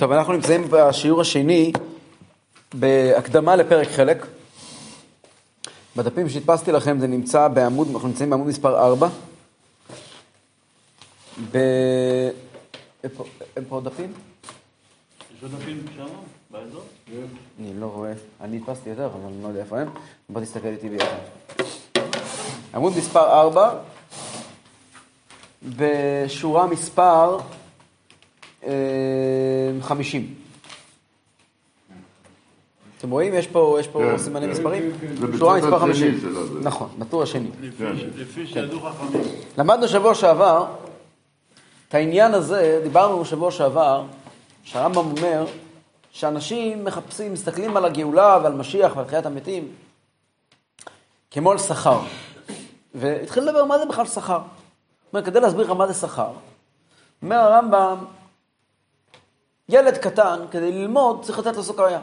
טוב, אנחנו נמצאים בשיעור השני בהקדמה לפרק חלק. בדפים שהדפסתי לכם זה נמצא בעמוד, אנחנו נמצאים בעמוד מספר 4. ב... איפה איפה עוד דפים? יש עוד דפים שם, באזור? אני לא רואה, אני הדפסתי יותר, אבל אני לא יודע איפה הם. בוא תסתכל איתי ביחד. עמוד מספר 4, בשורה מספר 50. אתם רואים? יש פה, יש פה כן, סימני כן. מספרים? שורה מספר השני 50. של הזה. נכון, בטור השני. לפי- לפי שידעו חכמים. למדנו שבוע שעבר את העניין הזה, דיברנו שבוע שעבר, שהרמב"ם אומר שאנשים מחפשים, מסתכלים על הגאולה ועל משיח ועל תחיית המתים כמו על שכר. והתחיל לדבר מה זה בכלל שכר. זאת אומרת, כדי להסביר לך מה זה שכר, אומר הרמב"ם, ילד קטן, כדי ללמוד, צריך לתת לו סוכריה.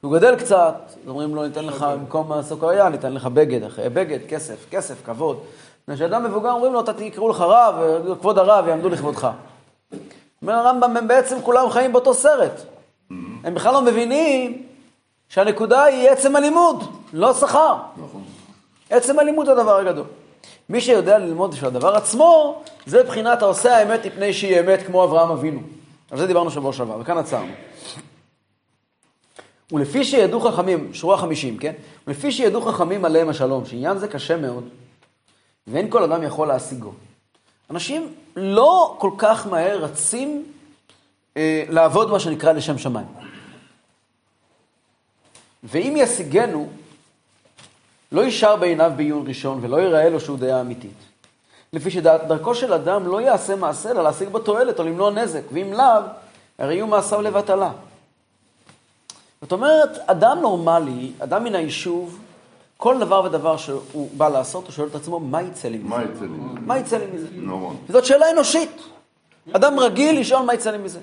הוא גדל קצת, אומרים לו, ניתן לך במקום הסוכריה, ניתן לך בגד, אחרי בגד, כסף, כסף, כבוד. כשאדם מבוגר אומרים לו, אתה תקראו לך רב, כבוד הרב, יעמדו לכבודך. אומר הרמב"ם, הם בעצם כולם חיים באותו סרט. הם בכלל לא מבינים שהנקודה היא עצם הלימוד, לא שכר. נכון. עצם הלימוד זה הדבר הגדול. מי שיודע ללמוד של הדבר עצמו, זה בחינת העושה האמת מפני שהיא אמת כמו אברהם אבינו. על זה דיברנו שבוע שעבר, וכאן עצרנו. ולפי שידעו חכמים, שורה חמישים, כן? ולפי שידעו חכמים עליהם השלום, שעניין זה קשה מאוד, ואין כל אדם יכול להשיגו. אנשים לא כל כך מהר רצים אה, לעבוד מה שנקרא לשם שמיים. ואם ישיגנו, לא יישר בעיניו בעיון ראשון ולא ייראה לו שהוא דעה אמיתית. לפי שדרכו של אדם לא יעשה מעשה אלא להשיג בו תועלת או למנוע נזק, ואם לאו, הרי יהיו מעשיו לבטלה. זאת אומרת, אדם נורמלי, אדם מן היישוב, כל דבר ודבר שהוא בא לעשות, הוא שואל את עצמו, מה יצא לי מזה? מה יצא לי מזה? מה יצא לי מזה? נכון. וזאת שאלה אנושית. אדם רגיל לשאול מה יצא לי מזה.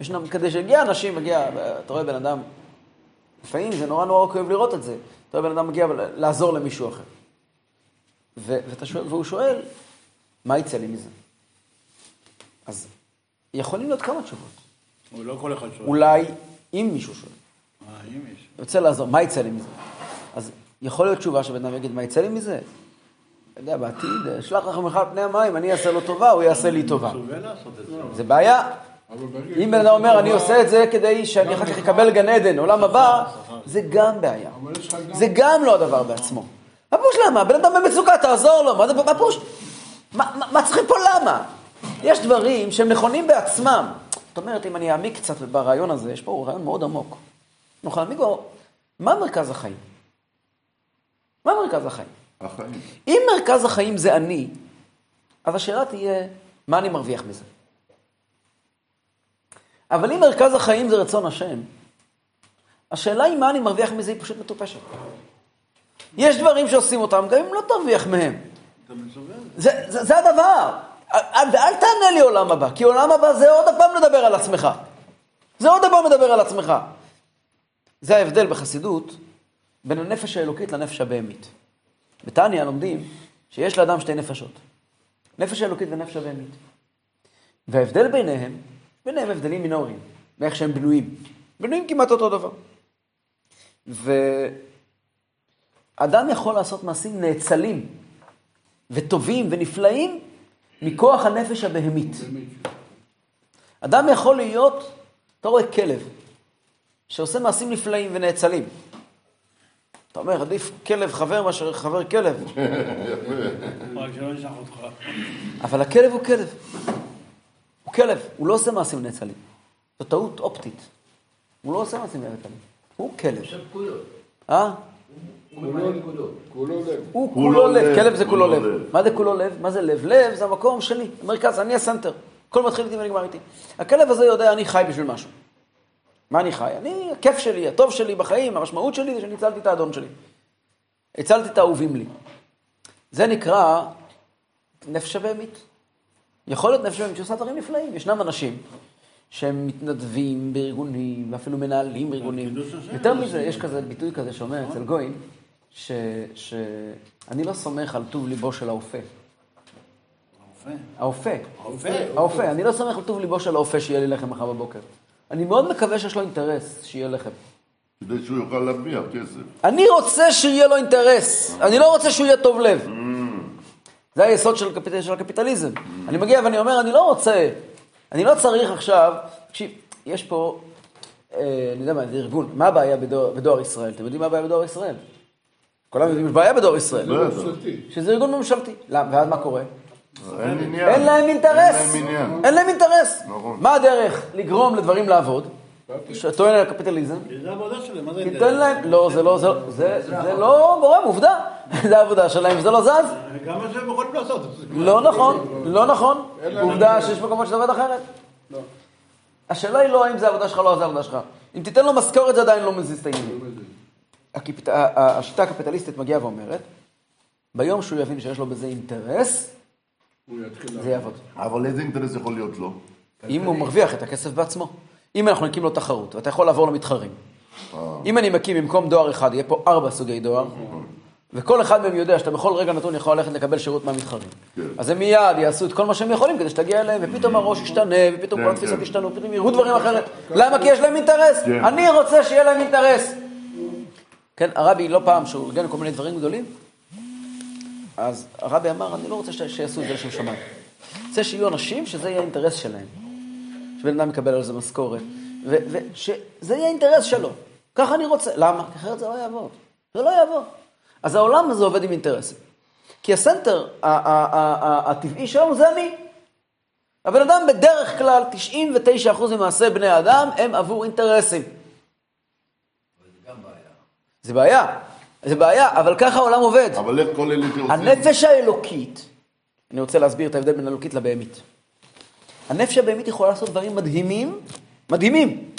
ישנם, כדי שיגיע אנשים, מגיע, אתה רואה בן אדם, לפעמים זה נורא נורא כואב לראות את זה. אתה רואה בן אדם מגיע לעזור למישהו אחר. ו- ואתה שואל, והוא שואל, מה יצא לי מזה? אז יכולים להיות כמה תשובות. הוא לא כל אחד שואל. אולי, אם מישהו שואל, אה, אם יש. רוצה לעזור, מה יצא לי מזה? אז יכול להיות תשובה שבן אדם יגיד, מה יצא לי מזה? אתה יודע, בעתיד, אשלח לכם אחד פני המים, אני אעשה לו טובה, הוא יעשה לי טובה. זה. בעיה. אם בן אדם אומר, אני עושה את זה כדי שאני אחר כך אקבל גן עדן, עולם הבא, זה גם בעיה. זה גם לא הדבר בעצמו. מה פירוש למה? בן אדם במצוקה, תעזור לו. מה פירוש? מה- מה מה צריכים פה למה? יש דברים שהם נכונים בעצמם. זאת אומרת, אם אני אעמיק קצת ברעיון הזה, יש פה רעיון מאוד עמוק. נוכל להעמיק בו, מה מרכז החיים? מה מרכז החיים? החיים. אם מרכז החיים זה אני, אז השאלה תהיה, מה אני מרוויח מזה? אבל אם מרכז החיים זה רצון השם, השאלה היא מה אני מרוויח מזה היא פשוט מטופשת. יש דברים שעושים אותם, גם אם לא תרוויח מהם. אתה מסוגל? זה, זה, זה הדבר. אל- ואל תענה לי עולם הבא, כי עולם הבא זה עוד פעם לדבר על עצמך. זה עוד פעם לדבר על עצמך. זה ההבדל בחסידות בין הנפש האלוקית לנפש הבהמית. בתניא לומדים שיש לאדם שתי נפשות. נפש האלוקית ונפש הבהמית. וההבדל ביניהם, ביניהם הבדלים מינוריים, מאיך שהם בנויים. בנויים כמעט אותו דבר. ואדם יכול לעשות מעשים נאצלים וטובים ונפלאים מכוח הנפש הבהמית. אדם יכול להיות, אתה רואה כלב, שעושה מעשים נפלאים ונאצלים. אתה אומר, עדיף כלב חבר מאשר חבר כלב. אבל הכלב הוא כלב. הוא כלב, הוא לא עושה מעשים נאצלים. זו טעות אופטית. הוא לא עושה מעשים נאצלים. הוא כלב. אה? הוא כולו לב, לב, כלב זה כולו לב. מה זה כולו לב? מה זה לב? לב זה המקום שלי, המרכז, אני הסנטר. הכל מתחיל איתי ונגמר איתי. הכלב הזה יודע, אני חי בשביל משהו. מה אני חי? אני, הכיף שלי, הטוב שלי בחיים, המשמעות שלי זה שאני הצלתי את האדון שלי. הצלתי את האהובים לי. זה נקרא נפש הבהמית. יכול להיות נפש הבהמית שעושה דברים נפלאים. ישנם אנשים שהם מתנדבים בארגונים, ואפילו מנהלים ארגונים. יותר מזה, יש כזה ביטוי כזה שאומר אצל גויים, ש- שאני לא סומך על טוב ליבו של האופה. האופה. האופה. האופה. אני לא סומך על טוב ליבו של האופה שיהיה לי לחם מחר בבוקר. אני מאוד מקווה שיש לו אינטרס שיהיה לחם. כדי שהוא יוכל להרוויח כסף. אני רוצה שיהיה לו אינטרס. אני לא רוצה שהוא יהיה טוב לב. זה היסוד של, הקפיט... של הקפיטליזם. אני מגיע ואני אומר, אני לא רוצה, אני לא צריך עכשיו, תקשיב, יש פה, אה, אני יודע מה, זה ארגון, מה הבעיה בדואר, בדואר ישראל? אתם יודעים מה הבעיה בדואר ישראל? כולם יודעים, יש בעיה בדואר ישראל. בטח. שזה ארגון ממשלתי. למה? ואז מה קורה? אין להם אינטרס. אין להם אינטרס. נכון. מה הדרך לגרום לדברים לעבוד? שטוען על הקפיטליזם? זה העבודה שלהם, מה זה תיתן להם, לא, זה לא, זה, זה, זה לא גורם, עובדה. זה העבודה שלהם, זה לא זז. גם מה שהם יכולים לעשות. לא נכון, לא נכון. עובדה שיש מקומות שזה עובד אחרת. השאלה היא לא האם זה העבודה שלך או לא זה העבודה שלך. אם תיתן לו משכורת זה עדיין לא מזיז את העניינים. הקפיט- השיטה הקפיטליסטית מגיעה ואומרת, ביום שהוא יבין שיש לו בזה אינטרס, זה יעבוד. אבל איזה אינטרס יכול להיות לו? אם הוא מרוויח את הכסף בעצמו. אם אנחנו נקים לו תחרות, ואתה יכול לעבור למתחרים. אם אני מקים במקום דואר אחד, יהיה פה ארבע סוגי דואר, וכל אחד מהם יודע שאתה בכל רגע נתון יכול ללכת לקבל שירות מהמתחרים. כן. אז הם מיד יעשו את כל מה שהם יכולים כדי שתגיע אליהם, ופתאום הראש ישתנה, ופתאום כן, כל התפיסות כן. ישתנו, פתאום יראו דברים אחרת. למה? כי יש להם אינטרס. כן. אני רוצה שיהיה להם אינטרס. כן, הרבי לא פעם, שהוא ארגן כל מיני דברים גדולים, אז הרבי אמר, אני לא רוצה ש- שיעשו את זה לשם שמיים. רוצה שיהיו אנשים שזה יהיה האינטרס שלהם. שבן אדם יקבל על זה משכורת, ושזה יהיה האינטרס שלו. ככה אני רוצה. למה? כי אחרת זה לא יעבוד. זה לא יעבוד. אז העולם הזה עובד עם אינטרסים. כי הסנטר הטבעי שלנו זה אני. הבן אדם בדרך כלל, 99% ממעשי בני האדם הם עבור אינטרסים. זה בעיה. זה בעיה, אבל ככה העולם עובד. אבל איך כל אלה שעושים... הנפש האלוקית, אני רוצה להסביר את ההבדל בין אלוקית לבהמית. הנפש הבהמית יכולה לעשות דברים מדהימים, מדהימים.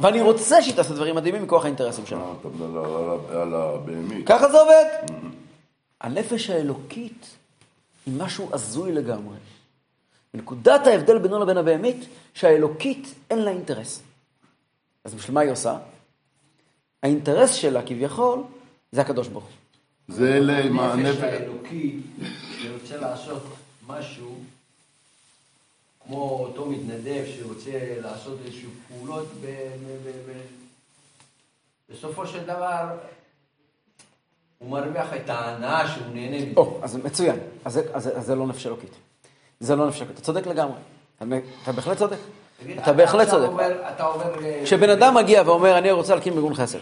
ואני רוצה שהיא תעשה דברים מדהימים מכוח האינטרסים שלה. אתה מדבר על הבהמית. ככה זה עובד. הנפש האלוקית היא משהו הזוי לגמרי. נקודת ההבדל בינו לבין הבהמית, שהאלוקית אין לה אינטרס. אז בשביל מה היא עושה? האינטרס שלה כביכול זה הקדוש ברוך הוא. זה אלה עם הנפש הנפש... האלוקי שרוצה לעשות משהו, כמו אותו מתנדב שרוצה לעשות איזשהו פעולות, ב- ב- ב- ב- בסופו של דבר הוא מרוויח את ההנאה שהוא נהנה מזה. או, אז מצוין. אז זה, אז, זה- אז זה לא נפש אלוקית. זה לא נפש אלוקית. אתה צודק לגמרי. אתה, אתה בהחלט צודק. אתה בהחלט צודק. אתה. ל- כשבן אדם מגיע ואומר, אני רוצה להקים ארגון חסד.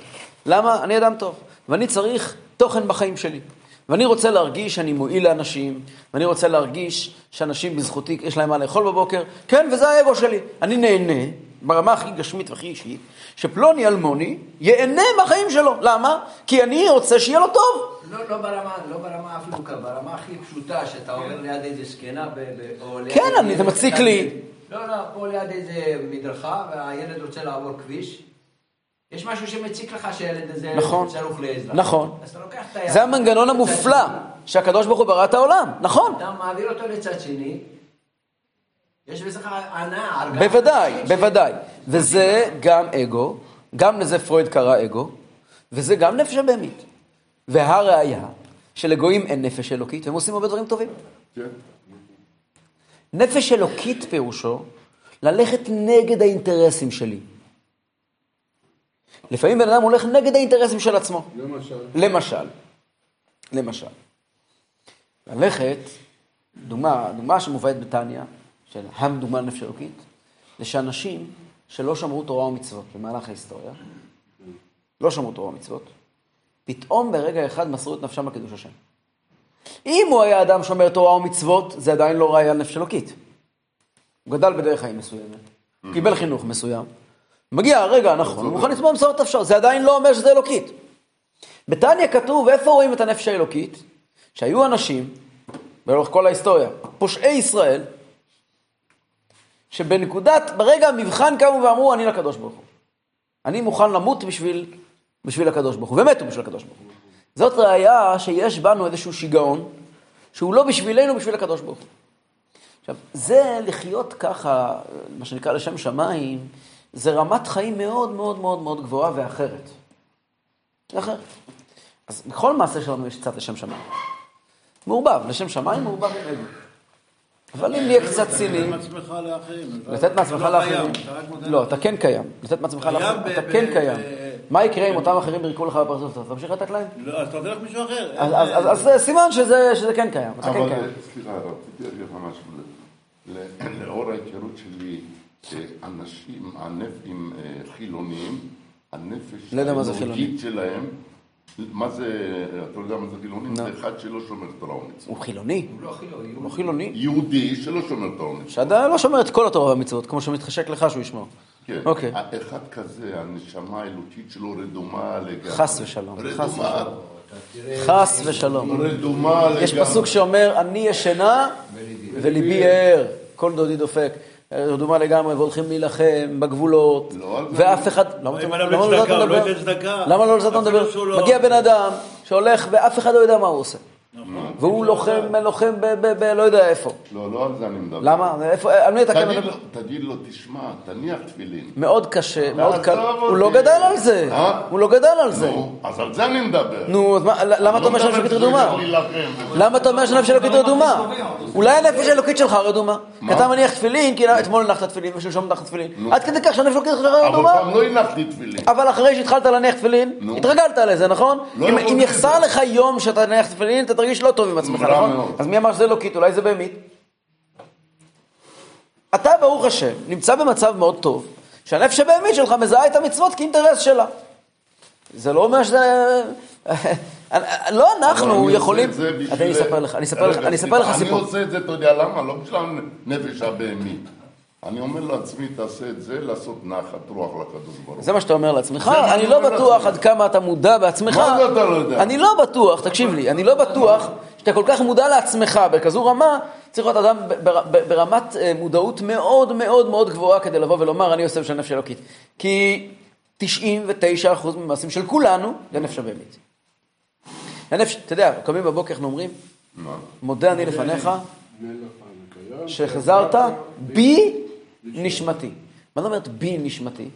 למה? אני אדם טוב, ואני צריך תוכן בחיים שלי. ואני רוצה להרגיש שאני מועיל לאנשים, ואני רוצה להרגיש שאנשים בזכותי, יש להם מה לאכול בבוקר. כן, וזה האגו שלי. אני נהנה, ברמה הכי גשמית והכי אישית, שפלוני אלמוני ייהנה מהחיים שלו. למה? כי אני רוצה שיהיה לו טוב. לא, לא ברמה, לא ברמה אפילו ככה, ברמה הכי פשוטה, שאתה עובר ליד איזה זקנה, ב, ב, או ליד... כן, איזה אני- זה ילד מציק. לי. לא, לא, פה ליד איזה מדרכה, והילד רוצה לעבור כביש. יש משהו שמציק לך שהילד הזה נכון. צרוך לעזרה. נכון. אז אתה לוקח את היד. זה המנגנון המופלא שהקדוש ברוך הוא ברא את העולם, נכון. אתה מעביר אותו לצד שני, יש בזה הנאה, הרגעה. בוודאי, בוודאי. וזה גם אגו, גם לזה פרויד קרא אגו, וזה גם נפש הבהמית. והראיה שלגויים אין נפש אלוקית, והם עושים הרבה דברים טובים. כן. נפש אלוקית פירושו ללכת נגד האינטרסים שלי. לפעמים בן אדם הולך נגד האינטרסים של עצמו. למשל, למשל, למשל, ללכת, דוגמה, דוגמה שמובאת בתניא, של המדוגמה לנפש אלוקית, זה שאנשים שלא שמרו תורה ומצוות במהלך ההיסטוריה, לא שמרו תורה ומצוות, פתאום ברגע אחד מסרו את נפשם על קידוש השם. אם הוא היה אדם שומר תורה ומצוות, זה עדיין לא ראייה לנפש אלוקית. הוא גדל בדרך חיים מסוימת, קיבל חינוך מסוים, מגיע הרגע הנכון, הוא מוכן לצמוח מסורת נפשו, זה עדיין לא אומר שזה אלוקית. בתניא כתוב, איפה רואים את הנפש האלוקית? שהיו אנשים, לאורך כל ההיסטוריה, פושעי ישראל, שבנקודת, ברגע המבחן קמו ואמרו, אני לקדוש ברוך הוא. אני מוכן למות בשביל, בשביל הקדוש ברוך הוא, ומתו בשביל הקדוש ברוך הוא. זאת ראייה שיש בנו איזשהו שיגעון, שהוא לא בשבילנו, בשביל הקדוש ברוך הוא. עכשיו, זה לחיות ככה, מה שנקרא לשם שמיים, זה רמת חיים מאוד מאוד מאוד מאוד גבוהה ואחרת. אחרת. אז בכל מעשה שלנו יש קצת לשם שמיים. מעורבב, לשם שמיים מעורבב עם אגו. אבל אם נהיה קצת ציניים, מעצמך לאחרים. לתת מעצמך לא לאחרים, לא. אתה כן קיים, לתת מעצמך לאחרים, אתה כן קיים. מה יקרה אם אותם אחרים ירקו לך בפרצוף? אתה תמשיך לתת להם? לא, אז אתה נותן לך מישהו אחר. אז- זה סימן שזה שזה כן קיים, כן אבל קיים. סליחה, רציתי להגיד לך משהו. לאור ההיכרות שלי, אה, אנשים, הנפ... עם אה, חילונים, הנפש לא יודע מה זה האלוהית שלהם, מה זה, אתה יודע מה זה חילונים? לא. זה אחד שלא שומר תורה ומצוות. הוא חילוני, הוא לא חילוני, הוא חילוני. יהודי שלא שומר תורה ומצוות. שעדיין לא שומר את כל התורה והמצוות, כמו שמתחשק לך שהוא ישמור. כן. אוקיי. אחד כזה, הנשמה האלוקית שלו רדומה לגמרי. חס ושלום, חס רדומה. חס ושלום. רדומה לגמרי. יש פסוק שאומר, אני ישנה וליבי ער, כל דודי דופק. רדומה לגמרי, והולכים להילחם בגבולות, לא על זה ואף אחד... למה לא לא לא לזה אתה מדבר? לא- מגיע בן אדם שהולך ואף אחד לא יודע מה הוא עושה. והוא לוחם, לוחם ב... ב- ב- לא יודע איפה. לא, לא על זה אני מדבר. למה? איפה- על מי אתה כן תגיד מדבר? לו, תגיד לו, תשמע, תניח תפילין. מאוד קשה, מאוד קל. הוא לא. גדל על זה. אה? הוא לא גדל על זה. נו, אז על זה אני מדבר. נו, אז מה- למה אתה אומר שהנפש אלוקית רדומה? למה אתה אומר שהנפש אלוקית רדומה? אולי הנפש האלוקית שלך רדומה. כי אתה מניח תפילין, כי אתמול הנחת תפילין ושלשום הנחת תפילין. עד כדי כך שהנפש אלוקית שלך אבל רדומה. פעם לא הנחתי תפילין. אבל אחרי שהתחלת להניח תפילין. התרגלת לזה, נכון? לא אם-. יחסר לך יום שאתה תניח תפילין, אתה תרגיש לא טוב עם עצמך, נכון? אז מי אמר שזה אלוקית? אולי זה בהמית? אתה, ברוך השם, נמצא במצב מאוד טוב, שהנפש הבהמית שלך מזהה את המצוות כאינטרס שלה. זה לא אומר שזה... לא אנחנו יכולים... אני אספר לך, אני אספר לך, סיפור. אני עושה את זה, אתה יודע למה? לא בשביל הנפש הבהמית. אני אומר לעצמי, תעשה את זה, לעשות נחת רוח לקדוש ברוך הוא. זה מה שאתה אומר לעצמך, אני לא בטוח. עד כמה אתה מודע בעצמך. מה זה אתה לא יודע? אני לא בטוח, תקשיב לי, אני לא בטוח שאתה כל כך מודע לעצמך בכזו רמה, צריך להיות אדם ברמת אה, מודעות מאוד מאוד מאוד גבוהה כדי לבוא ולומר, אני עושה בשביל נפש אלוקית. כי 99% ממעשים של כולנו זה נפש הבהמית. הנפש, אתה יודע, קמים בבוקר, אנחנו אומרים, מה? מודה אני לפניך, שהחזרת בי נשמתי. מה זאת אומרת בי נשמתי?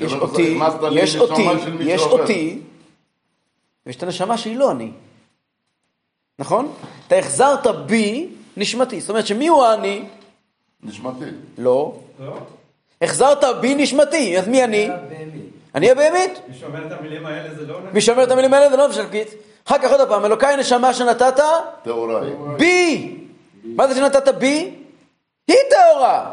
יש אותי, יש אותי, יש. אותי, ויש את הנשמה שהיא לא אני. נכון? אתה החזרת בי נשמתי. זאת אומרת שמי הוא האני? נשמתי. לא. החזרת בי נשמתי, אז מי אני? אני הבהמית. מי שאומר את המילים האלה זה לא... מי שאומר את המילים האלה זה לא נפש אלוקית. אחר כך עוד פעם, אלוקיי נשמה שנתת טהוריי. בי. מה זה שנתת בי? היא טהורה.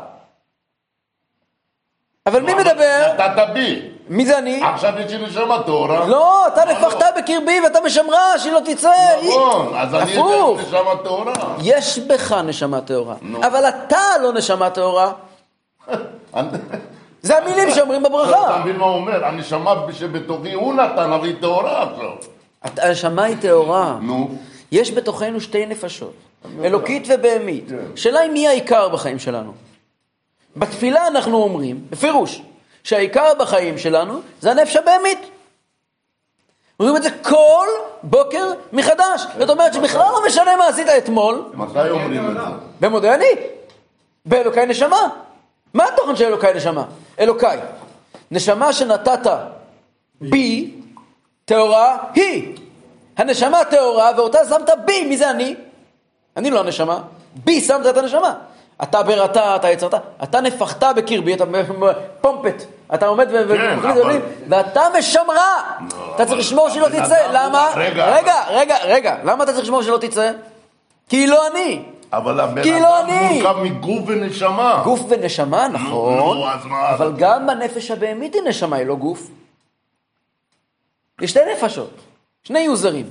אבל מי מדבר? נתת בי. מי זה אני? עכשיו יש לי נשמה טהורה. לא, אתה נפחת בקרבי ואתה משמרה, שהיא לא תצא. נכון, אז אני. אתן נשמה טהורה. יש בך נשמה טהורה. אבל אתה לא נשמה טהורה. זה המילים שאומרים אתה בברכה. מבין מה הוא אומר? הנשמה שבתוכי הוא נתן, אבל היא טהורה עכשיו. הנשמה היא טהורה. נו. יש בתוכנו שתי נפשות, אלוקית ובהמית. כן. שאלה היא מי העיקר בחיים שלנו. בתפילה אנחנו אומרים, בפירוש, שהעיקר בחיים שלנו זה הנפש הבהמית. אומרים את זה כל בוקר מחדש. זאת אומרת שבכלל לא משנה מה עשית אתמול, מתי אומרים את זה? במודה אני, באלוקי נשמה. מה התוכן של אלוקי נשמה? אלוקיי, נשמה שנתת בי, טהורה היא. הנשמה טהורה ואותה שמת בי, מי זה אני? אני לא הנשמה, בי שמת את הנשמה. אתה בראתה, אתה יצרת, אתה נפחת בקרבי, אתה פומפט, אתה עומד כן, ומחליט ואתה משמרה. אתה צריך לשמור שלא תצא, למה? רגע. רגע, רגע, למה אתה צריך לשמור שלא תצא? כי היא לא אני. אבל הבן לא אדם אני. מורכב מגוף ונשמה. גוף ונשמה, נכון? אבל גם בנפש הבהמית היא נשמה, היא לא גוף. יש שתי נפשות, שני יוזרים.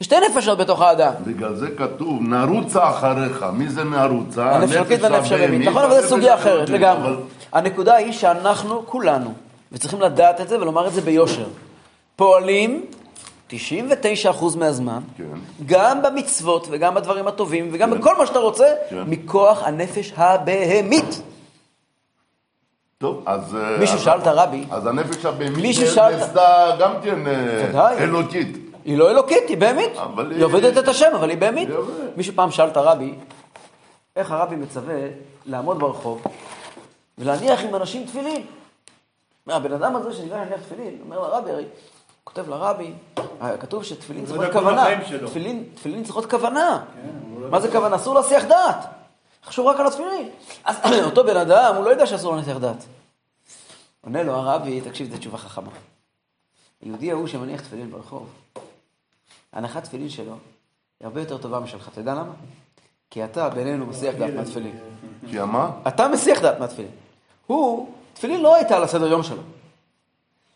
יש שתי נפשות בתוך האדם. בגלל זה כתוב, נרוצה אחריך. מי זה נרוצה? הנפש האלוקית והנפש הבהמית. נכון, אבל זו סוגיה אחרת. לגמרי. אבל הנקודה היא שאנחנו, כולנו, וצריכים לדעת את זה ולומר את זה ביושר, פועלים 99% מהזמן, כן. גם במצוות וגם בדברים הטובים וגם כן. בכל מה שאתה רוצה, כן. מכוח הנפש הבהמית. טוב, אז... אה, מישהו אז- שאל את הרבי, אז הנפש הבהמית נעשתה גם כן אה. אלוקית. היא לא אלוקית, היא בהמית. היא עובדת את השם, אבל היא בהמית. מישהו פעם שאל את הרבי, איך הרבי מצווה לעמוד ברחוב ולהניח עם אנשים תפילין. הבן אדם הזה שניגש להניח תפילין, אומר לרבי, הרי כותב לרבי, כתוב שתפילין צריכות כוונה. תפילין, תפילין צריכות כוונה. מה זה כוונה? אסור להסיח דעת. חשוב רק על התפילין. אז אותו בן אדם, הוא לא יודע שאסור להסיח דעת. עונה לו הרבי, תקשיב, זו תשובה חכמה. היהודי ההוא שמניח תפילין ברחוב, הנחת תפילין שלו היא הרבה יותר טובה משלך. אתה יודע למה? כי אתה בינינו מסיח דעת מהתפילין. כי מה? אתה מסיח דעת מהתפילין. הוא, תפילין לא הייתה על הסדר יום שלו.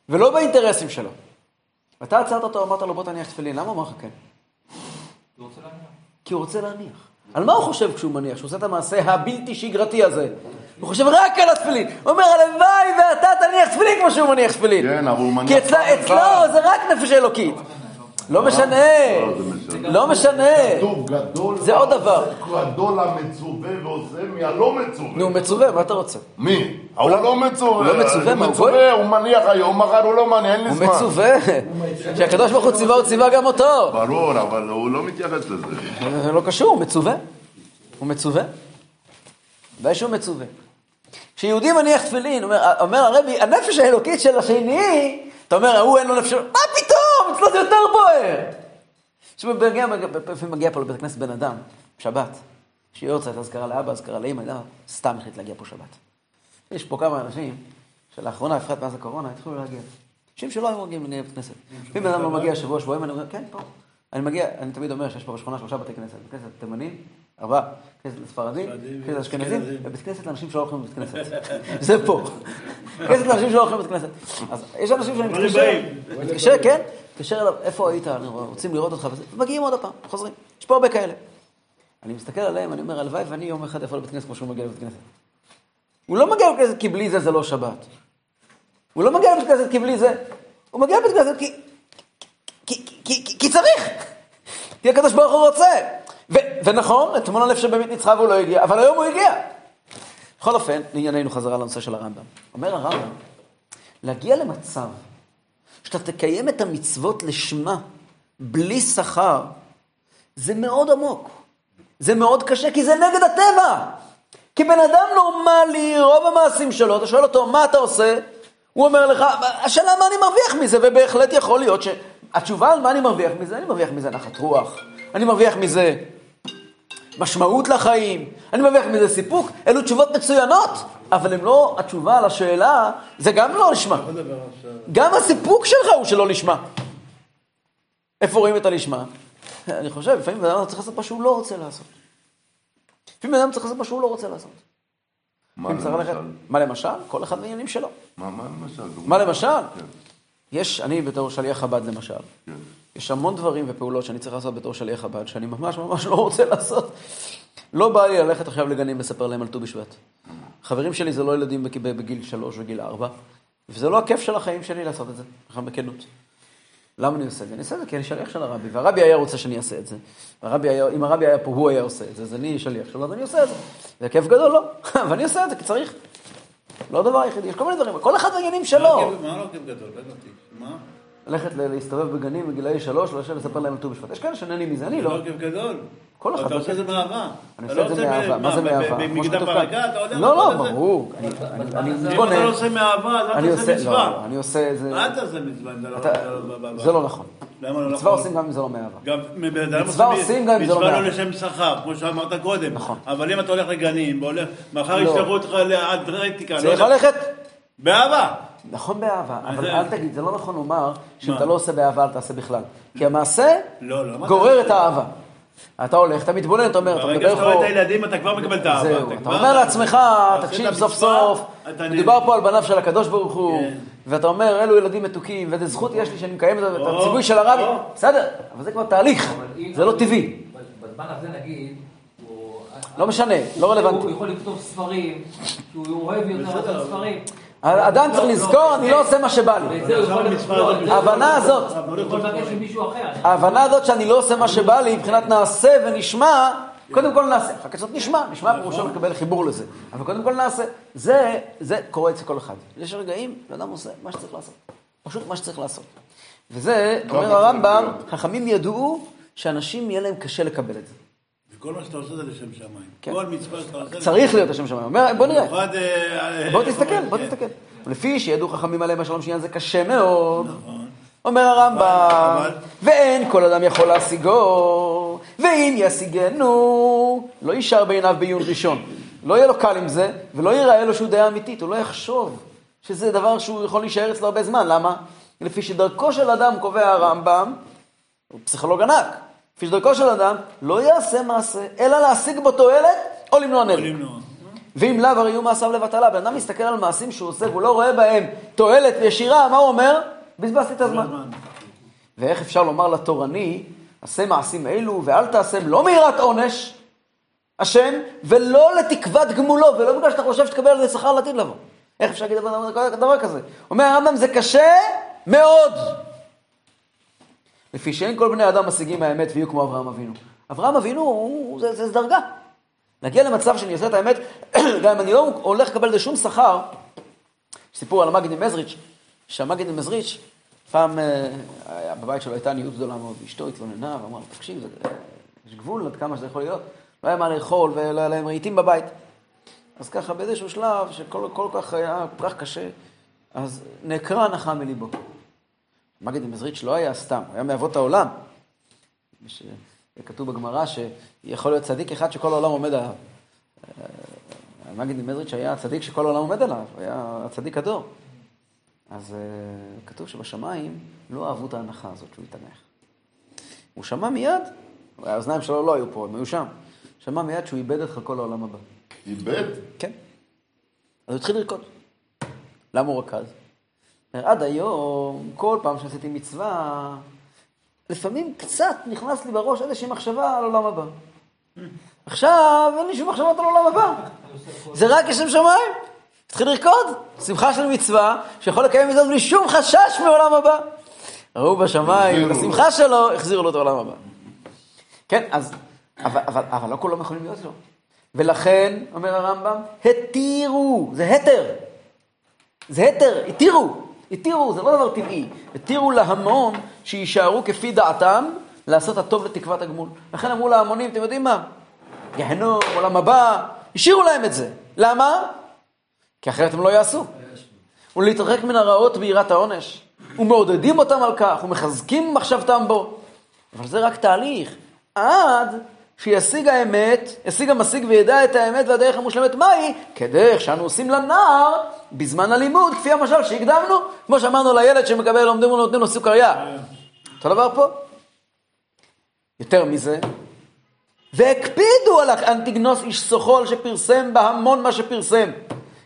ולא באינטרסים שלו. ואתה עצרת אותו, אמרת לו, בוא תניח תפילין. למה הוא אמר לך כן? כי הוא רוצה להניח. על מה הוא חושב כשהוא מניח? שהוא עושה את המעשה הבלתי שגרתי הזה. הוא חושב רק על התפילין. הוא אומר, הלוואי ואתה תניח תפילין כמו שהוא מניח תפילין. כן, אבל הוא מניח כי אצלו. זה רק נפש אלוקית. לא משנה. לא, זה משנה. לא משנה. זה עוד דבר. גדול המצווה ועושה מהלא מצווה. נו, מצווה, מה אתה רוצה? מי? הוא לא מצווה. הוא לא מצווה, מה, הוא מצווה, הוא מניח היום, מחר הוא לא מניח, אין לי הוא זמן. מצווה. כשהקדוש ברוך הוא ציווה, הוא ציווה גם אותו. ברור, אבל הוא לא מתייחס לזה. זה לא קשור, הוא מצווה. הוא מצווה. ודאי שהוא מצווה. כשיהודי מניח תפילין, אומר, אומר הרבי, הנפש האלוקית של השני, אתה אומר, ההוא אין לו נפש, מה פתאום? אצלו זה יותר בוער. עכשיו, מגיע, פה לבית הכנסת בן אדם, שבת, שיהיה יוצאת אזכרה לאבא, אזכרה לאמא, אדם סתם החליט להגיע פה שבת. יש פה כמה אנשים שלאחרונה, בפרט מאז הקורונה, התחילו להגיע. אנשים שלא היו מגיעים לבית כנסת. אם בן אדם לא מגיע שבוע, שבועיים, אני אומר, כן, פה. אני מגיע, אני תמיד אומר שיש פה בשכונה שלושה בתי כנסת. בית כנסת תימנים, ארבעה, בית כנסת לספרדים, ספרדים, בית כנסת אשכנזים. ובית כנסת לאנשים שלא הולכים לבית כנסת. זה פה. בית כנסת לאנשים שלא הולכים לבית כנסת. אז יש אנשים שאני מתקשר. מתקשר, כן, מתקשר אליו, איפה היית, אני רואה, רוצים לראות אותך, ומגיעים עוד פעם, חוזרים. יש פה הרבה כאלה. אני מסתכל עליהם, אני אומר, הלוואי ואני יום אחד יכול לבית כנסת כמו שהוא מגיע לבית כנסת. הוא לא מגיע לבית כנסת כי בלי זה זה לא שבת. הוא לא מגיע לבית כנסת כי בלי זה, הוא מגיע לבית כנסת כי... כי, צריך. כי הקדוש ברוך הוא רוצה. ונכון, אתמול הלב שבאמת ניצחה והוא לא הגיע, אבל היום הוא הגיע. בכל אופן, לענייננו חזרה לנושא של הרמב"ם. אומר הרמב"ם, להגיע למצב שאתה תקיים את המצוות לשמה, בלי שכר, זה מאוד עמוק. זה מאוד קשה, כי זה נגד הטבע. כי בן אדם נורמלי, רוב המעשים שלו, אתה שואל אותו, מה אתה עושה? הוא אומר לך, השאלה מה אני מרוויח מזה, ובהחלט יכול להיות שהתשובה על מה אני מרוויח מזה, אני מרוויח מזה נחת רוח, אני מרוויח מזה משמעות לחיים, אני מרוויח מזה סיפוק, אלו תשובות מצוינות, אבל הן לא התשובה על השאלה, זה גם לא עכשיו. גם הסיפוק שלך הוא שלא לשמה. איפה רואים את הלשמה? אני חושב, לפעמים בן אדם צריך לעשות מה שהוא לא רוצה לעשות. לפעמים בן אדם צריך לעשות מה שהוא לא רוצה לעשות. מה למשל? מה למשל? כל אחד בעניינים שלו. מה מה למשל? מה למשל? כן, יש, אני בתור שליח חב"ד למשל, כן. יש המון דברים ופעולות שאני צריך לעשות בתור שליח חב"ד, שאני ממש ממש לא רוצה לעשות. לא בא לי ללכת עכשיו לגנים לספר להם על ט"ו בשבט. חברים שלי זה לא ילדים בג- בגיל שלוש וגיל ארבע, וזה לא הכיף של החיים שלי לעשות את זה, ככה בכנות. למה אני עושה את זה? אני עושה את זה כי אני שליח של הרבי, והרבי היה רוצה שאני אעשה את זה. והרבי היה, אם הרבי היה פה, הוא היה עושה את זה, אז אני שליח שלו, אז אני עושה את זה. זה כיף גדול, לא? אבל אני עושה את זה כי צריך. לא הדבר היחידי, יש כל מיני דברים, כל אחד בעניינים שלו. מה לא כיף גדול? מה? ללכת להסתובב בגנים בגילאי שלוש, לשבת לספר להם על ט"ו בשבט. יש כאלה שנהנים מזה, אני זה לא. לא גדול. כל אחד אתה עושה את זה. מאהבה. אני אתה עושה את לא זה מאהבה. ב- מה זה מאהבה? ב- כמו בגדה שכתוב ברקה. אתה יודע לא, לא, אתה? ברור. אני- אני אם אתה מתבונן. לא עושה מאהבה, אז אל עושה, תעשה מצווה. לא, אני עושה איזה... מה אתה עושה מצווה אם אתה לא... אתה- אתה לא- ב- זה לא נכון. למה לא מצווה נכון? עושים גם אם זה לא מאהבה. מצווה עושים גם אם זה לא מצווה לא מאהבה. לשם שכר, כמו שאמרת קודם. נכון. אבל אם אתה הולך לגנים, מחר לא. ישלחו אותך לאתלטיקה, לא צריך. ללכת? באהבה. נכון באהבה, אבל זה- אל תגיד, זה לא נכון לומר שאם? אתה לא עושה באהבה, אל תעשה בכלל. כי המעשה לא, לא. גורר את? האהבה. אתה הולך, אתה מתבונן, אתה אומר, אתה ברגע מדבר שאתה רואה את פה... הילדים, אתה כבר מקבל את האהבה. זהו, אתה אומר לעצמך, תקשיב סוף סוף, אתה מדובר פה על בניו של הקדוש ברוך הוא, כן. ואתה אומר, אלו ילדים מתוקים, ואיזה זכות יש לי שאני מקיים את את הציווי של הרבי. בסדר, אבל זה כבר תהליך, זה לא טבעי, בזמן הזה נגיד. לא משנה, לא רלוונטי. הוא יכול לכתוב ספרים, שהוא אוהב יותר בסדר, לעשות ספרים. האדם צריך לא, לזכור, לא, אני לא עושה מה שבא לי. לא, ההבנה הזאת. ההבנה הזאת שאני לא עושה מה שבא לי, מבחינת נעשה ונשמע, קודם כל נעשה, אחר כך לעשות נשמע, נשמע פירושו לקבל חיבור לזה, אבל קודם כל נעשה, זה, זה קורה אצל כל אחד. יש רגעים, בן אדם עושה מה שצריך לעשות, פשוט מה שצריך לעשות. וזה, אומר צריך הרמב"ם. חכמים ידעו שאנשים יהיה להם קשה לקבל את זה. וכל מה שאתה עושה זה לשם שמיים. כן. כל מצווה שאתה עושה... צריך להיות השם שמיים. אומר, בוא נראה, במיוחד, אה, בוא אה, תסתכל, אה, בוא כן. תסתכל. לפי שידעו חכמים עליהם השלום שעניין זה קשה מאוד. נכון. אומר הרמב"ם, ואין כל אדם יכול להשיגו, ואם ישיגנו, לא יישאר בעיניו בעיון ראשון. לא יהיה לו קל עם זה, ולא ייראה לו שהוא דעה אמיתית, הוא לא יחשוב שזה דבר שהוא יכול להישאר אצלו הרבה זמן. למה? לפי שדרכו של אדם, קובע הרמב"ם, הוא פסיכולוג ענק, לפי שדרכו של אדם, לא יעשה מעשה, אלא להשיג בו תועלת, או למנוע נזק. ואם לאו הרי יהיו מעשיו לבטלה. בן אדם מסתכל על מעשים שהוא עושה והוא לא רואה בהם תועלת ישירה, מה הוא אומר? בזבזתי את הזמן. ואיך אפשר לומר לתורני, עשה מעשים אלו ואל תעשם לא מיראת עונש, השם, ולא לתקוות גמולו, ולא בגלל שאתה חושב שתקבל על זה שכר לעתיד לבוא. איך אפשר להגיד דבר כזה? אומר הרמב"ם, זה קשה מאוד. לפי שאין כל בני אדם משיגים מהאמת ויהיו כמו אברהם אבינו. אברהם אבינו, הוא, זה, זה, דרגה. להגיע למצב שאני עושה את האמת, גם אם אני לא הולך לקבל לזה שום שכר, סיפור על המגיד ממזריץ', שהמגיד ממזריץ', פעם אה, היה- בבית שלו הייתה עניות גדולה מאוד, ואשתו התלוננה ואמרה לו, תקשיב, יש גבול עד כמה שזה יכול להיות, לא היה מה לאכול ולא היה להם רהיטים בבית. אז ככה באיזשהו שלב, שכל כל כך היה כל כך קשה, אז נעקרה הנחה מליבו. מגיד ממזריץ' לא היה סתם, הוא היה מאבות העולם. ש- כתוב בגמרא שיכול להיות צדיק אחד שכל העולם עומד עליו. המגיד ממזריץ' היה הצדיק שכל העולם עומד עליו, הוא היה הצדיק הדור. אז אה, כתוב שבשמיים לא אהבו את ההנחה הזאת שהוא התענך. הוא שמע מיד, האוזניים שלו לא היו פה, הם היו שם. שמע מיד שהוא איבד את חלקו לעולם הבא. איבד? כן. אז הוא התחיל לרקוד. למה הוא רקד? עד היום, כל פעם שעשיתי מצווה, לפעמים קצת נכנס לי בראש איזושהי מחשבה על עולם הבא. עכשיו אין לי שום מחשבות על עולם הבא. זה רק כשם שמיים. התחיל לרקוד, שמחה של מצווה, שיכול לקיים מזאת בלי שום חשש מעולם הבא. ראו בשמיים. השמחה שלו, החזירו לו את העולם הבא. כן, אז, אבל, אבל, אבל לא כולם יכולים להיות לו. ולכן, אומר הרמב"ם, התירו, זה התר. זה התר, התירו, התירו, זה לא דבר טבעי. התירו להמון שיישארו כפי דעתם לעשות הטוב לתקוות הגמול. לכן אמרו להמונים, אתם יודעים מה? גיהנום, עולם הבא, השאירו להם את זה. למה? כי אחרת הם לא יעשו. ולהתרחק מן הרעות ביראת העונש. ומעודדים אותם על כך, ומחזקים מחשבתם בו. אבל זה רק תהליך. עד שישיג האמת, ישיג המשיג וידע את האמת והדרך המושלמת מהי, כדרך שאנו עושים לנער בזמן הלימוד, כפי המשל שהקדמנו, כמו שאמרנו לילד שמקבל, לומדים ונותנים לו סוכריה. אותו דבר פה. יותר מזה, והקפידו על אנטיגנוס איש סוחול שפרסם בהמון מה שפרסם.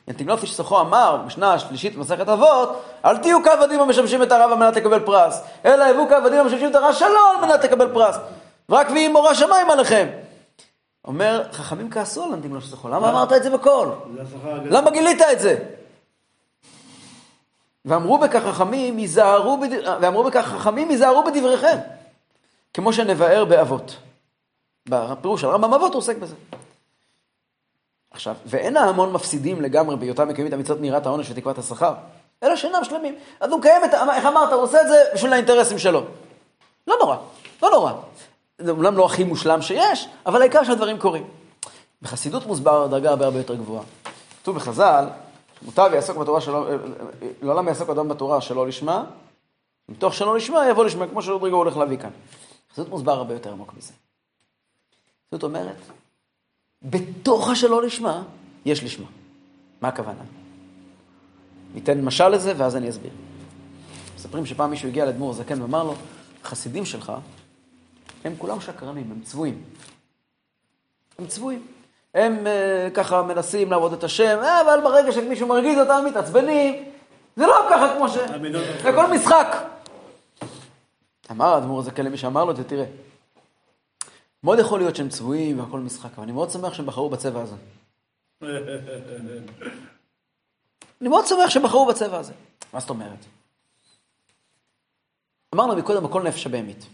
אנטיגנוס איש סוחו אמר, במשנה השלישית במסכת אבות, אל תהיו כעבדים המשמשים את הרב על מנת לקבל פרס, אלא הביאו כעבדים המשמשים את הרע שלו על מנת לקבל פרס. רק ויהי מורא שמיים עליכם. אומר, חכמים כעסו על אנטיגנוס איש סוחו, למה אמרת את זה בקול? למה גילית את זה? ואמרו בכך חכמים, היזהרו, בד... ואמרו בכך חכמים, היזהרו בדבריכם. כמו שנבאר באבות. בפירוש של רמב"ם אבות הוא עוסק בזה. עכשיו, ואין ההמון מפסידים לגמרי בהיותם מקיימים את המצוות מיראת העונש ותקוות השכר, אלא שאינם שלמים. אז הוא מקיים את, איך אמרת, הוא עושה את זה בשביל האינטרסים שלו. לא נורא, לא נורא. זה אומנם לא הכי מושלם שיש, אבל העיקר שהדברים קורים. בחסידות מוסבר דרגה הרבה הרבה יותר גבוהה. כתוב בחז"ל, מוטב יעסוק בתורה שלו, לעולם יעסוק אדם בתורה שלא לשמה, מתוך שלא לשמה יבוא לשמה, כמו שרודריגו הולך להביא כאן. חסידות מוסבר הרבה יותר עמוק מזה. זאת אומרת, בתוך השלא לשמה, יש לשמה. מה הכוונה? ניתן משל לזה ואז אני אסביר. מספרים שפעם מישהו הגיע לאדמו"ר זקן ואמר לו, החסידים שלך, הם כולם שקרנים, הם צבועים. הם צבועים. הם אה, ככה מנסים לעבוד את השם, אה, אבל ברגע שמישהו מרגיז אותם, מתעצבנים. זה לא ככה כמו ש... זה הכל משחק. אמר האדמו"ר הזקן למי שאמר לו את זה, תראה, מאוד יכול להיות שהם צבועים והכל משחק, אבל אני מאוד שמח שהם בחרו בצבע הזה. אני מאוד שמח שהם בחרו בצבע הזה. מה זאת אומרת? אמרנו מקודם, הכל נפש הבהמית.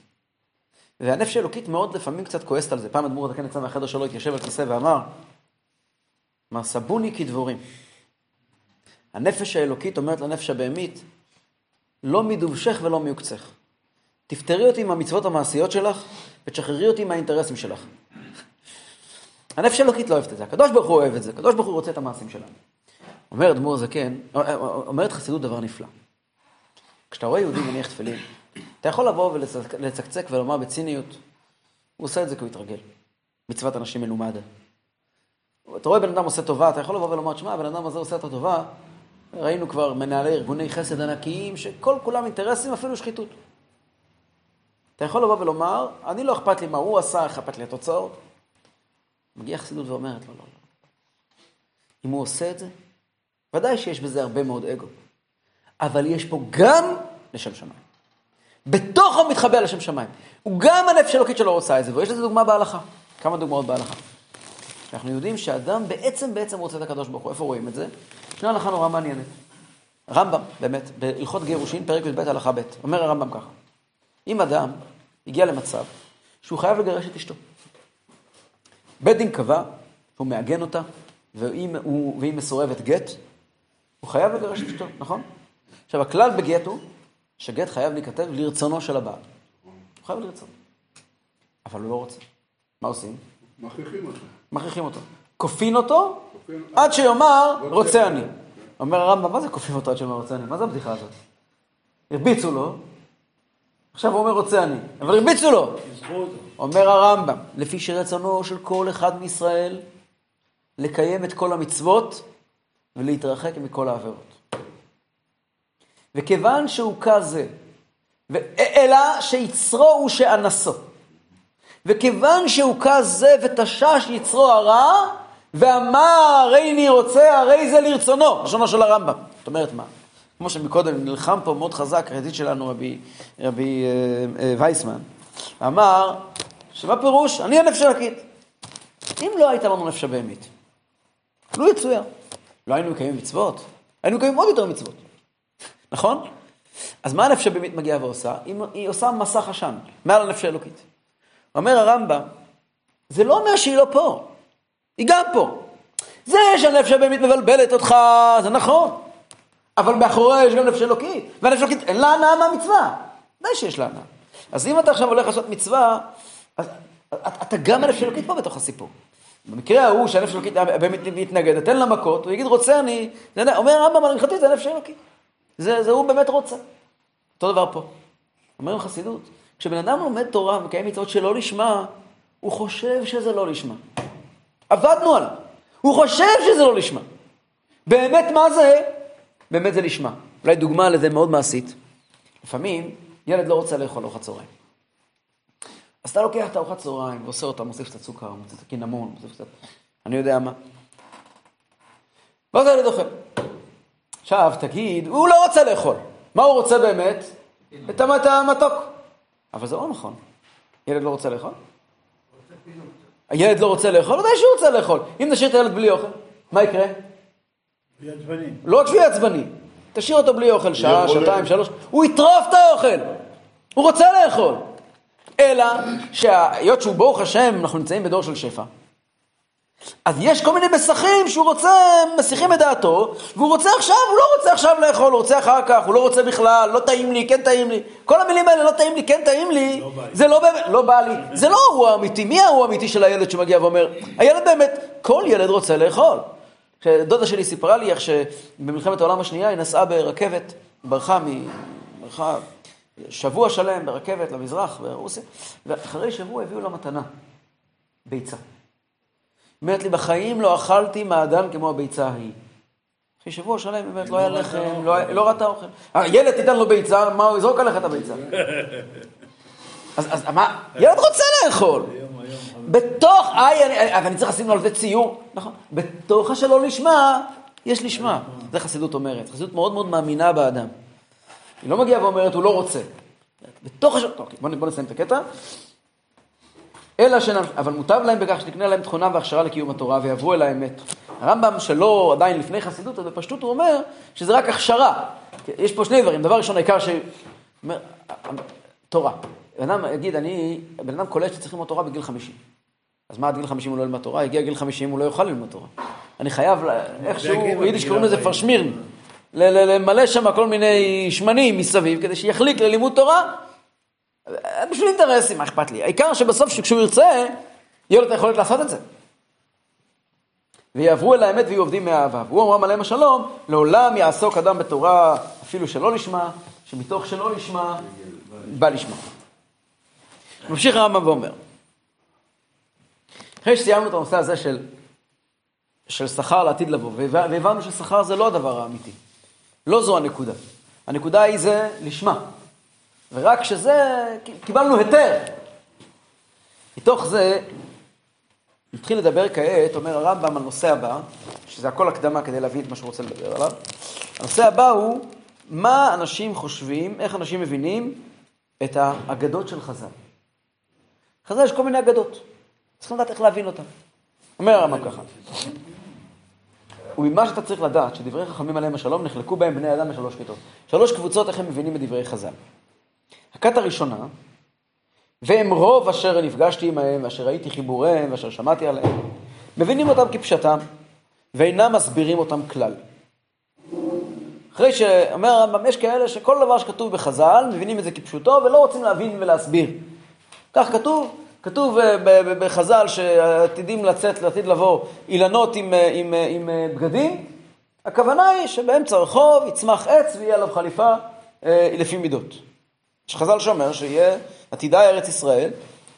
והנפש האלוקית מאוד לפעמים קצת כועסת על זה. פעם אדמו"ר הזקן יצא מהחדר שלו, התיישב על כיסא ואמר, אמר, סבוני כדבורים. הנפש האלוקית אומרת לנפש הבהמית, לא מדובשך ולא מיוקצך. תפטרי אותי מהמצוות המעשיות שלך, ותשחררי אותי מהאינטרסים שלך. הנפש האלוקית לא אוהבת את זה, הקדוש ברוך הוא אוהב את זה, הקדוש ברוך הוא רוצה את המעשים שלנו. אומר אדמו"ר הזקן, אומרת חסידות דבר נפלא. כשאתה רואה יהודי מניח תפילין, אתה יכול לבוא ולצקצק ולומר בציניות, הוא עושה את זה כי הוא התרגל. מצוות אנשים מלומד. אתה רואה בן אדם עושה טובה, אתה יכול לבוא ולומר, שמע, הבן אדם הזה עושה את הטובה, ראינו כבר מנהלי ארגוני חסד ענקיים, שכל כולם אינטרסים, אפילו שחיתות. אתה יכול לבוא ולומר, אני לא אכפת לי מה הוא עשה, אכפת לי התוצאות. מגיעה חסידות ואומרת, לא, לא, לא. אם הוא עושה את זה, ודאי שיש בזה הרבה מאוד אגו. אבל יש פה גם לשם שמיים. בתוכו מתחבא לשם שמיים. הוא גם הנפש אלוקית שלו רוצה את זה, ויש לזה דוגמה בהלכה. כמה דוגמאות בהלכה. אנחנו יודעים שאדם בעצם בעצם רוצה את הקדוש ברוך הוא. איפה רואים את זה? ישנה הלכה נורא מעניינת. רמב"ם, באמת, בהלכות גירושין, פרק י"ב הלכה ב', אומר הרמב"ם ככה: אם אדם הגיע למצב שהוא חייב לגרש את אשתו, בית דין קבע, הוא מעגן אותה, ואם מסורבת גט, הוא חייב לגרש את אשתו, נכון? עכשיו, הכלל בגט הוא שגט חייב להיכתב לרצונו של הבעל. הוא חייב לרצון. אבל הוא לא רוצה. מה עושים? מכריחים אותו. מכריחים אותו. כופין אותו עד שיאמר רוצה אני. אומר הרמב"ם, מה זה כופין אותו עד שיאמר רוצה אני? מה זה הבדיחה הזאת? הרביצו לו, עכשיו הוא אומר רוצה אני, אבל הרביצו לו. אומר הרמב"ם, לפי שרצונו של כל אחד מישראל לקיים את כל המצוות ולהתרחק מכל העבירות. וכיוון שהוא כזה, אלא שיצרו הוא שאנסו. וכיוון שהוא כזה ותשש יצרו הרע, ואמר הרי אני רוצה, הרי זה לרצונו, לשונו של הרמב"ם. זאת אומרת מה? כמו שמקודם נלחם פה מאוד חזק, הידיד שלנו, רבי, רבי אה, אה, וייסמן, אמר, שמה פירוש? אני הנפש אלוקית. אם לא הייתה לנו נפש הבהמית, לא יצויר. לא היינו מקיימים מצוות, היינו מקיימים עוד יותר מצוות. נכון? אז מה הנפש הבהמית מגיעה ועושה? היא, היא עושה מסך עשן, מעל הנפש האלוקית. אומר הרמב"ם, זה לא אומר שהיא לא פה, היא גם פה. זה שהנפש הבהמית מבלבלת אותך, זה נכון. אבל מאחוריה יש גם נפש אלוקית, והנפש אלוקית אין לה הנאה מהמצווה. ודאי שיש לה הנאה. אז אם אתה עכשיו הולך לעשות מצווה, אז אתה גם הנפש אלוקית פה בתוך הסיפור. במקרה ההוא שהנפש אלוקית באמת מתנגדת, תן לה מכות, הוא יגיד רוצה אני, אומר הרמב"ם הלכתי זה הנפש אלוקית. זה, זה הוא באמת רוצה. אותו דבר פה. אומרים חסידות, כשבן אדם לומד תורה ומקיים מצוות שלא לשמה, הוא חושב שזה לא לשמה. עבדנו עליו. הוא חושב שזה לא לשמה. באמת מה זה? באמת זה לשמה. אולי דוגמה לזה מאוד מעשית. לפעמים ילד לא רוצה לאכול ארוחת צהריים. אז אתה לוקח את ארוחת צהריים ועושה אותה, מוסיף קצת סוכר, מוסיף קצת קינמון, מוסיף קצת, אני יודע מה. ואז הילד אוכל. עכשיו תגיד, הוא לא רוצה לאכול. מה הוא רוצה באמת? את המתוק. אבל זה לא נכון. ילד לא רוצה לאכול? הילד לא רוצה לאכול? ודאי שהוא רוצה לאכול. אם נשאיר את הילד בלי אוכל, מה יקרה? לא רק שהוא יהיה עצבני, תשאיר אותו בלי אוכל שעה, שעתיים, שלוש, הוא יטרוף את האוכל. הוא רוצה לאכול. אלא שהיות שהוא ברוך השם, אנחנו נמצאים בדור של שפע. אז יש כל מיני מסכים שהוא רוצה, מסיחים את דעתו, והוא רוצה עכשיו, הוא לא רוצה עכשיו לאכול, הוא רוצה אחר כך, הוא לא רוצה בכלל, לא טעים לי, כן טעים לי. כל המילים האלה, לא טעים לי, כן טעים לי, לא. זה לא באמת, לא בא לי. זה לא הוא האמיתי. מי ההוא האמיתי של הילד שמגיע ואומר, הילד באמת, כל ילד רוצה לאכול. דודה שלי סיפרה לי איך שבמלחמת העולם השנייה היא נסעה ברכבת, ברחה מ... ברחה שבוע שלם ברכבת למזרח, ברוסיה, ואחרי שבוע הביאו לה מתנה, ביצה. אומרת לי, בחיים לא אכלתי מעדן כמו הביצה ההיא. אחרי שבוע שלם, באמת, לא היה לחם, לא לא ראתה אוכל. הילד תיתן לו ביצה, מה, הוא יזרוק עליך את הביצה. אז, אז מה, ילד רוצה לאכול. בתוך, איי, אני, צריך לשים לו על זה ציור, נכון. בתוך השלא לשמה, יש לשמה. זה חסידות אומרת. חסידות מאוד מאוד מאמינה באדם. היא לא מגיעה ואומרת, הוא לא רוצה. בתוך השלא, אוקיי, בוא, נ- בוא נסיים את הקטע. אלא שנ... אבל מוטב להם בכך שתקנה להם תכונה והכשרה לקיום התורה ויעברו אל האמת. הרמב"ם שלא עדיין לפני חסידות, אז בפשטות הוא אומר שזה רק הכשרה. יש פה שני דברים. דבר ראשון, העיקר ש... תורה. בן אדם יגיד, אני, בן אדם קולט שצריך ללמוד תורה בגיל 50. אז מה עד גיל 50 הוא לא ילמד תורה? הגיע גיל 50 הוא לא יוכל ללמוד תורה. אני חייב, איכשהו, ביידיש קוראים לזה 40. פרשמירן. למלא שם כל מיני שמנים מסביב, כדי שיחליק ללימוד תורה. בשביל אינטרסים, מה אכפת לי? העיקר שבסוף, כשהוא ירצה, יהיה לו את היכולת לעשות את זה. ויעברו אל האמת ויהיו עובדים מאהבה. והוא אמרם עליהם השלום, לעולם יעסוק אדם בתורה אפילו שלא לשמה, שמתוך שלא לשמה, בא לשמה. ממשיך הרמב"ם ואומר, אחרי שסיימנו את הנושא הזה של, של שכר לעתיד לבוא, והב- והבנו ששכר זה לא הדבר האמיתי. לא זו הנקודה. הנקודה היא זה לשמה. ורק שזה, קיבלנו היתר. מתוך זה, נתחיל לדבר כעת, אומר הרמב"ם, על נושא הבא, שזה הכל הקדמה כדי להביא את מה שהוא רוצה לדבר עליו. הנושא הבא הוא, מה אנשים חושבים, איך אנשים מבינים את האגדות של חז"ל. חז"ל יש כל מיני אגדות, צריכים לדעת איך להבין אותן. אומר הרמב"ם ככה, וממה שאתה צריך לדעת, שדברי חכמים עליהם השלום נחלקו בהם בני אדם לשלוש כיתות. שלוש קבוצות איך הם מבינים את דברי חז"ל. הכת הראשונה, והם רוב אשר נפגשתי עמהם, ואשר ראיתי חיבוריהם, ואשר שמעתי עליהם, מבינים אותם כפשטם, ואינם מסבירים אותם כלל. אחרי שאומר הרמב"ם, יש כאלה שכל דבר שכתוב בחז"ל, מבינים את זה כפשוטו, ולא רוצים להבין ולהסביר. כך כתוב, כתוב אה, בחז"ל שעתידים לצאת, לעתיד לבוא אילנות עם, אה, עם, אה, עם אה, בגדים. הכוונה היא שבאמצע הרחוב יצמח עץ ויהיה עליו חליפה לפי מידות. יש חז"ל שאומר שיהיה עתידה ארץ ישראל,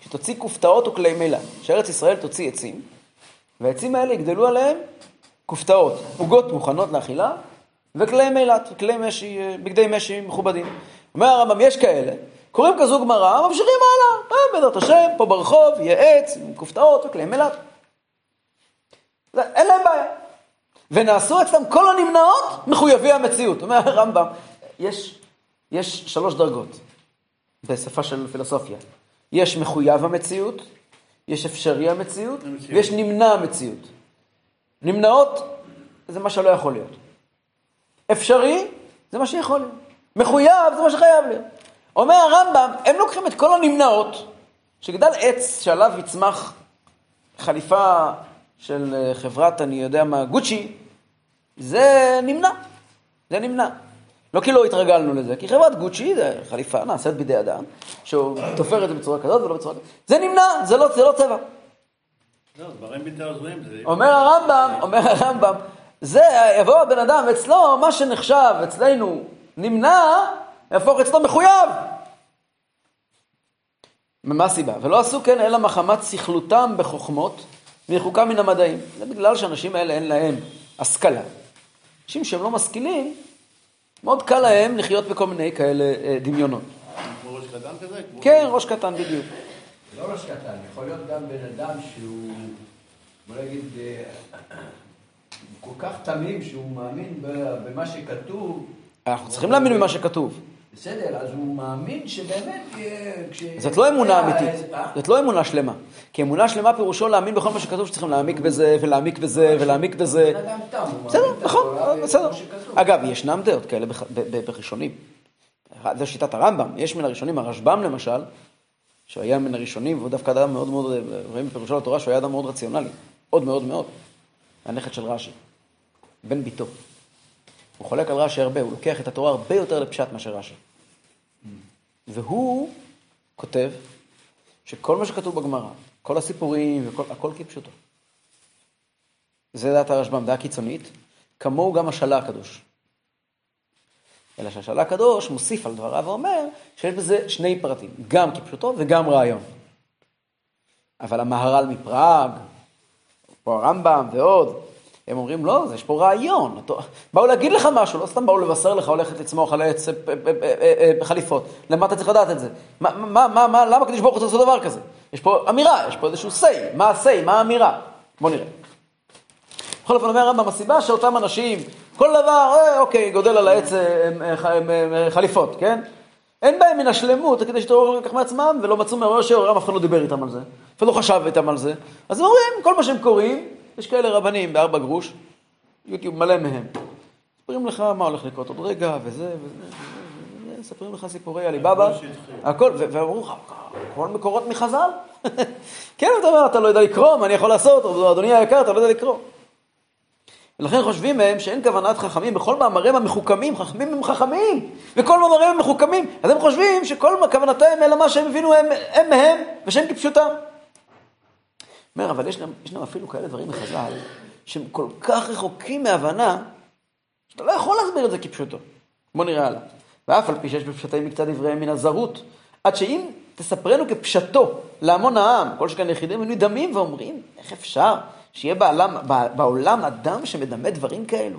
שתוציא כופתאות וכלי מילה. שארץ ישראל תוציא עצים, והעצים האלה יגדלו עליהם כופתאות, עוגות מוכנות לאכילה, וכלי מילת, וכלי משי, אה, בגדי משי מכובדים. אומר הרמב"ם, יש כאלה, קוראים כזו גמרא, ממשיכים הלאה, אה, בעזרת השם, פה ברחוב, יהיה עץ עם כופתאות וכלי מילת. זה- אין להם בעיה. ונעשו אצלם כל הנמנעות מחויבי המציאות. אומר הרמב"ם, יש, יש שלוש דרגות בשפה של פילוסופיה. יש מחויב המציאות, יש אפשרי המציאות, המציאות. ויש נמנע המציאות. נמנעות זה מה שלא יכול להיות. אפשרי זה מה שיכול להיות. מחויב זה מה שחייב להיות. אומר הרמב"ם, הם לוקחים את כל הנמנעות, שגדל עץ שעליו יצמח חליפה של אה, חברת, אני יודע מה, גוצ'י, זה נמנע. זה נמנע. לא כי לא התרגלנו לזה, כי חברת גוצ'י זה חליפה נעשית בידי אדם, שהוא תופר את זה בצורה כזאת ולא בצורה כזאת. זה נמנע, זה לא, זה לא צבע. לא, אומר הרמב"ם, אומר הרמב"ם, זה יבוא הבן אדם, אצלו מה שנחשב אצלנו נמנע, יהפוך אצלו מחויב. מה הסיבה? ולא עשו כן אלא מחמת סכלותם בחוכמות ורחוקה מן המדעים. זה בגלל שהאנשים האלה אין להם השכלה. אנשים שהם לא משכילים, מאוד קל להם לחיות בכל מיני כאלה אה, דמיונות. כמו ראש קטן כזה? כן, ראש קטן בדיוק. לא ראש קטן, יכול להיות גם בן אדם שהוא, בוא נגיד, אה, כל כך תמים שהוא מאמין במה שכתוב. אנחנו צריכים להאמין במה שכתוב. בסדר, אז הוא מאמין שבאמת יהיה... כש- זאת לא אמונה אה, אמיתית, אה? זאת לא אמונה שלמה. כי אמונה שלמה פירושו להאמין בכל מה שכתוב שצריכים להעמיק בזה, ולהעמיק בזה, ולהעמיק בזה. בסדר, נכון, בסדר. אגב, ישנם דעות כאלה בראשונים. זו שיטת הרמב"ם. יש מן הראשונים, הרשב"ם למשל, שהיה מן הראשונים, והוא דווקא אדם מאוד מאוד, רואים בפירושו לתורה שהוא היה אדם מאוד רציונלי. מאוד מאוד מאוד. הנכד של רש"י. בן ביתו. הוא חולק על רש"י הרבה, הוא לוקח את התורה הרבה יותר לפשט מאשר רש"י. והוא כותב שכל מה שכתוב בגמרא, כל הסיפורים, וכל, הכל כפשוטו. זה דעת הרשב"ם, דעה קיצונית, כמוהו גם השאלה הקדוש. אלא שהשאלה הקדוש מוסיף על דבריו ואומר שיש בזה שני פרטים, גם כפשוטו וגם רעיון. אבל המהר"ל מפראג, פה הרמב"ם ועוד, הם אומרים, לא, יש פה רעיון. באו להגיד לך משהו, לא סתם באו לבשר לך הולכת לצמוח על העץ אה, אה, אה, חליפות. למה אתה צריך לדעת את זה? מה, מה, מה, מה, למה הקדוש ברוך הוא צריך לעשות דבר כזה? יש פה אמירה, יש פה איזשהו say. מה ה-say? מה האמירה? בוא נראה. בכל אופן אומר הרמב"ם, הסיבה שאותם אנשים, כל דבר, אוקיי, גודל על העץ חליפות, כן? אין בהם מן השלמות, כדי שתראו כך מעצמם, ולא מצאו מהראש שהעולם אף אחד לא דיבר איתם על זה, אפילו לא חשב איתם על זה. אז הם אומרים, כל מה שהם קוראים, יש כאלה רבנים בארבע גרוש, יוטיוב מלא מהם. מספרים לך מה הולך לקרות עוד רגע, וזה, וזה, וזה, מספרים לך סיפורי עליבאבא, הכל, ואמרו לך, כל מקורות מחז"ל? כן, אתה אומר, אתה לא יודע לקרוא, מה אני יכול לעשות? אדוני היקר, אתה לא יודע לקרוא. ולכן חושבים הם שאין כוונת חכמים בכל מאמריהם המחוכמים, חכמים הם חכמים, וכל מאמריהם הם מחוכמים, אז הם חושבים שכל כוונותיהם אלא מה שהם הבינו הם, הם מהם, ושהם כפשוטם. אומר, אבל ישנם, ישנם אפילו כאלה דברים בחז"ל, שהם כל כך רחוקים מהבנה, שאתה לא יכול להסביר את זה כפשוטו. בוא נראה הלאה. ואף על פי שיש בפשטי מקצת דבריהם מן הזרות, עד שאם תספרנו כפשטו להמון העם, כל שכאן יחידים היו נדהמים ואומרים, איך אפשר שיהיה בעולם, בעולם אדם שמדמה דברים כאלו,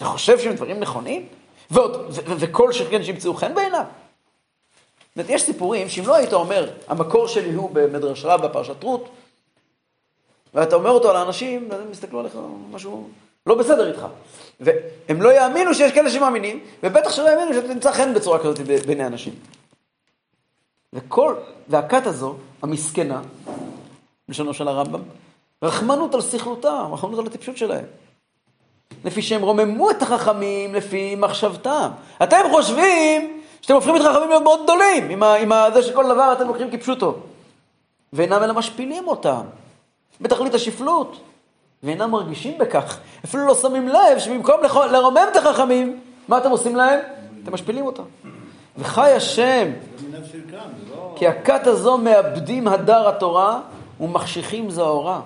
וחושב שהם דברים נכונים, ועוד, וכל שכן שימצאו חן בעיניו? זאת אומרת, יש סיפורים שאם לא היית אומר, המקור שלי הוא במדרש רב בפרשת רות, ואתה אומר אותו לאנשים, אז הם יסתכלו עליך משהו לא בסדר איתך. והם לא יאמינו שיש כאלה שמאמינים, ובטח שלא יאמינו שאתה נמצא חן בצורה כזאת בעיני אנשים. וכל, והכת הזו, המסכנה, בלשונו של הרמב"ם, רחמנות על שכלותם, רחמנות על הטיפשות שלהם. לפי שהם רוממו את החכמים לפי מחשבתם. אתם חושבים שאתם הופכים את החכמים להיות מאוד גדולים, עם, ה, עם ה, זה שכל דבר אתם לוקחים כפשוטו. ואינם אלא משפילים אותם, בתכלית השפלות, ואינם מרגישים בכך. אפילו לא שמים לב שבמקום לרומם את החכמים, מה אתם עושים להם? אתם משפילים אותם. וחי השם. כי הכת הזו מאבדים הדר התורה ומחשיכים זוהרה.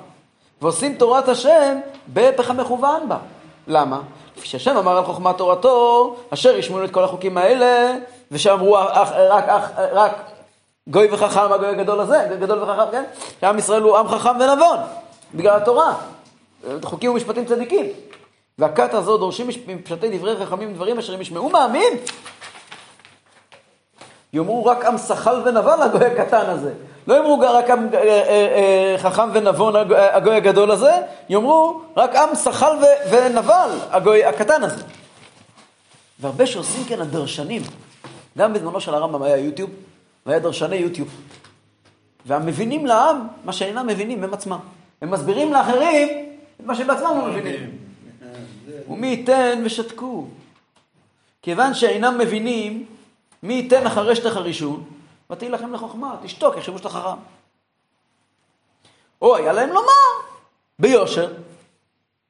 ועושים תורת השם בהפך המכוון בה. למה? כפי שהשם אמר על חוכמת תורתו, אשר ישמעו את כל החוקים האלה, ושאמרו אך, רק, אך, רק גוי וחכם, הגוי הגדול הזה, גדול וחכם, כן? שעם ישראל הוא עם חכם ונבון, בגלל התורה. חוקים ומשפטים צדיקים. והכת הזו דורשים מפשטי דברי חכמים דברים אשר הם ישמעו מאמין. יאמרו רק עם שחל ונבון הגוי הקטן הזה. לא יאמרו רק עם אה, אה, אה, חכם ונבון הגוי- הגדול הזה, יאמרו רק עם שחל ונבל הגוי הקטן הזה. והרבה שעושים כן הדרשנים. גם בזמנו של הרמב"ם היה יוטיוב, והיה דרשני יוטיוב. והמבינים לעם, מה שאינם מבינים הם עצמם. הם מסבירים לאחרים את מה שבעצמם לא מבינים. ומי ייתן ושתקו. כיוון שאינם מבינים, מי ייתן אחרי שתחרישון, ותהי לכם לחוכמה, תשתוק, יחשבו שאתה חכם. או היה להם לומר, ביושר,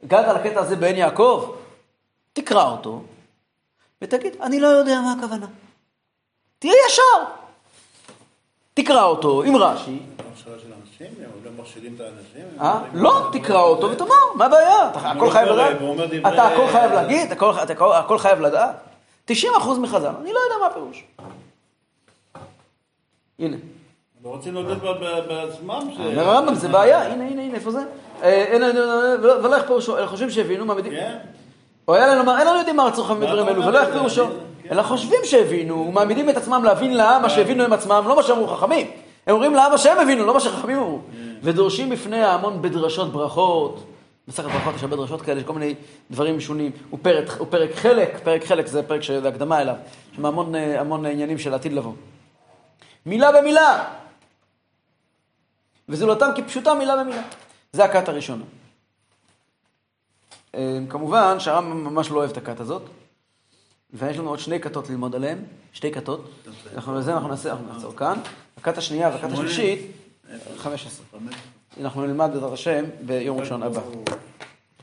הגעת לקטע הזה בעין יעקב, תקרא אותו, ותגיד, אני לא יודע מה הכוונה. תהיה ישר. תקרא אותו עם רש"י, לא. אה? לא, תקרא אותו ותאמר, מה הבעיה? אתה הכל הוא חייב לדעת. הוא אתה הכל חייב להגיד, הכל- חייב לדעת. 90% מחז"ל, אני לא יודע מה הפירוש. הנה, רוצים ב- בעצמם ש... אומר הרמב"ם, זה בעיה, הנה, הנה, הנה, איפה זה? אה, ולא ולא איך פירושו, אלא חושבים שהבינו מעמידים. כן? או היה לנו לומר, אין לנו יודעים מה רצו חכמים מה בדברים אתה אלו, ולא איך? פירושו. כן. אלא חושבים שהבינו, ומעמידים את עצמם להבין לעם מה שהבינו הם עצמם, לא מה שאמרו חכמים. הם אומרים לעם מה שהם הבינו, לא מה שחכמים אמרו. ודורשים בפני ההמון בדרשות ברכות. בסך ברכות יש הרבה דרשות כאלה, יש כל מיני דברים משונים. הוא פרק, הוא פרק חלק, פרק חלק זה פרק של הקדמה אליו. יש שם המון, המון עניינים של עתיד לבוא. מילה במילה. וזולתם כפשוטה מילה במילה. זה הכת הראשונה. אה, כמובן שהרמב"ם ממש לא אוהב את הכת הזאת, ויש לנו עוד שני כתות ללמוד עליהן, שתי כתות. אנחנו לזה אנחנו נעשה, אנחנו נעצור כאן. הכת השנייה והכת השלישית, 15. אנחנו נלמד בעזרת השם ביום ראשון הבא.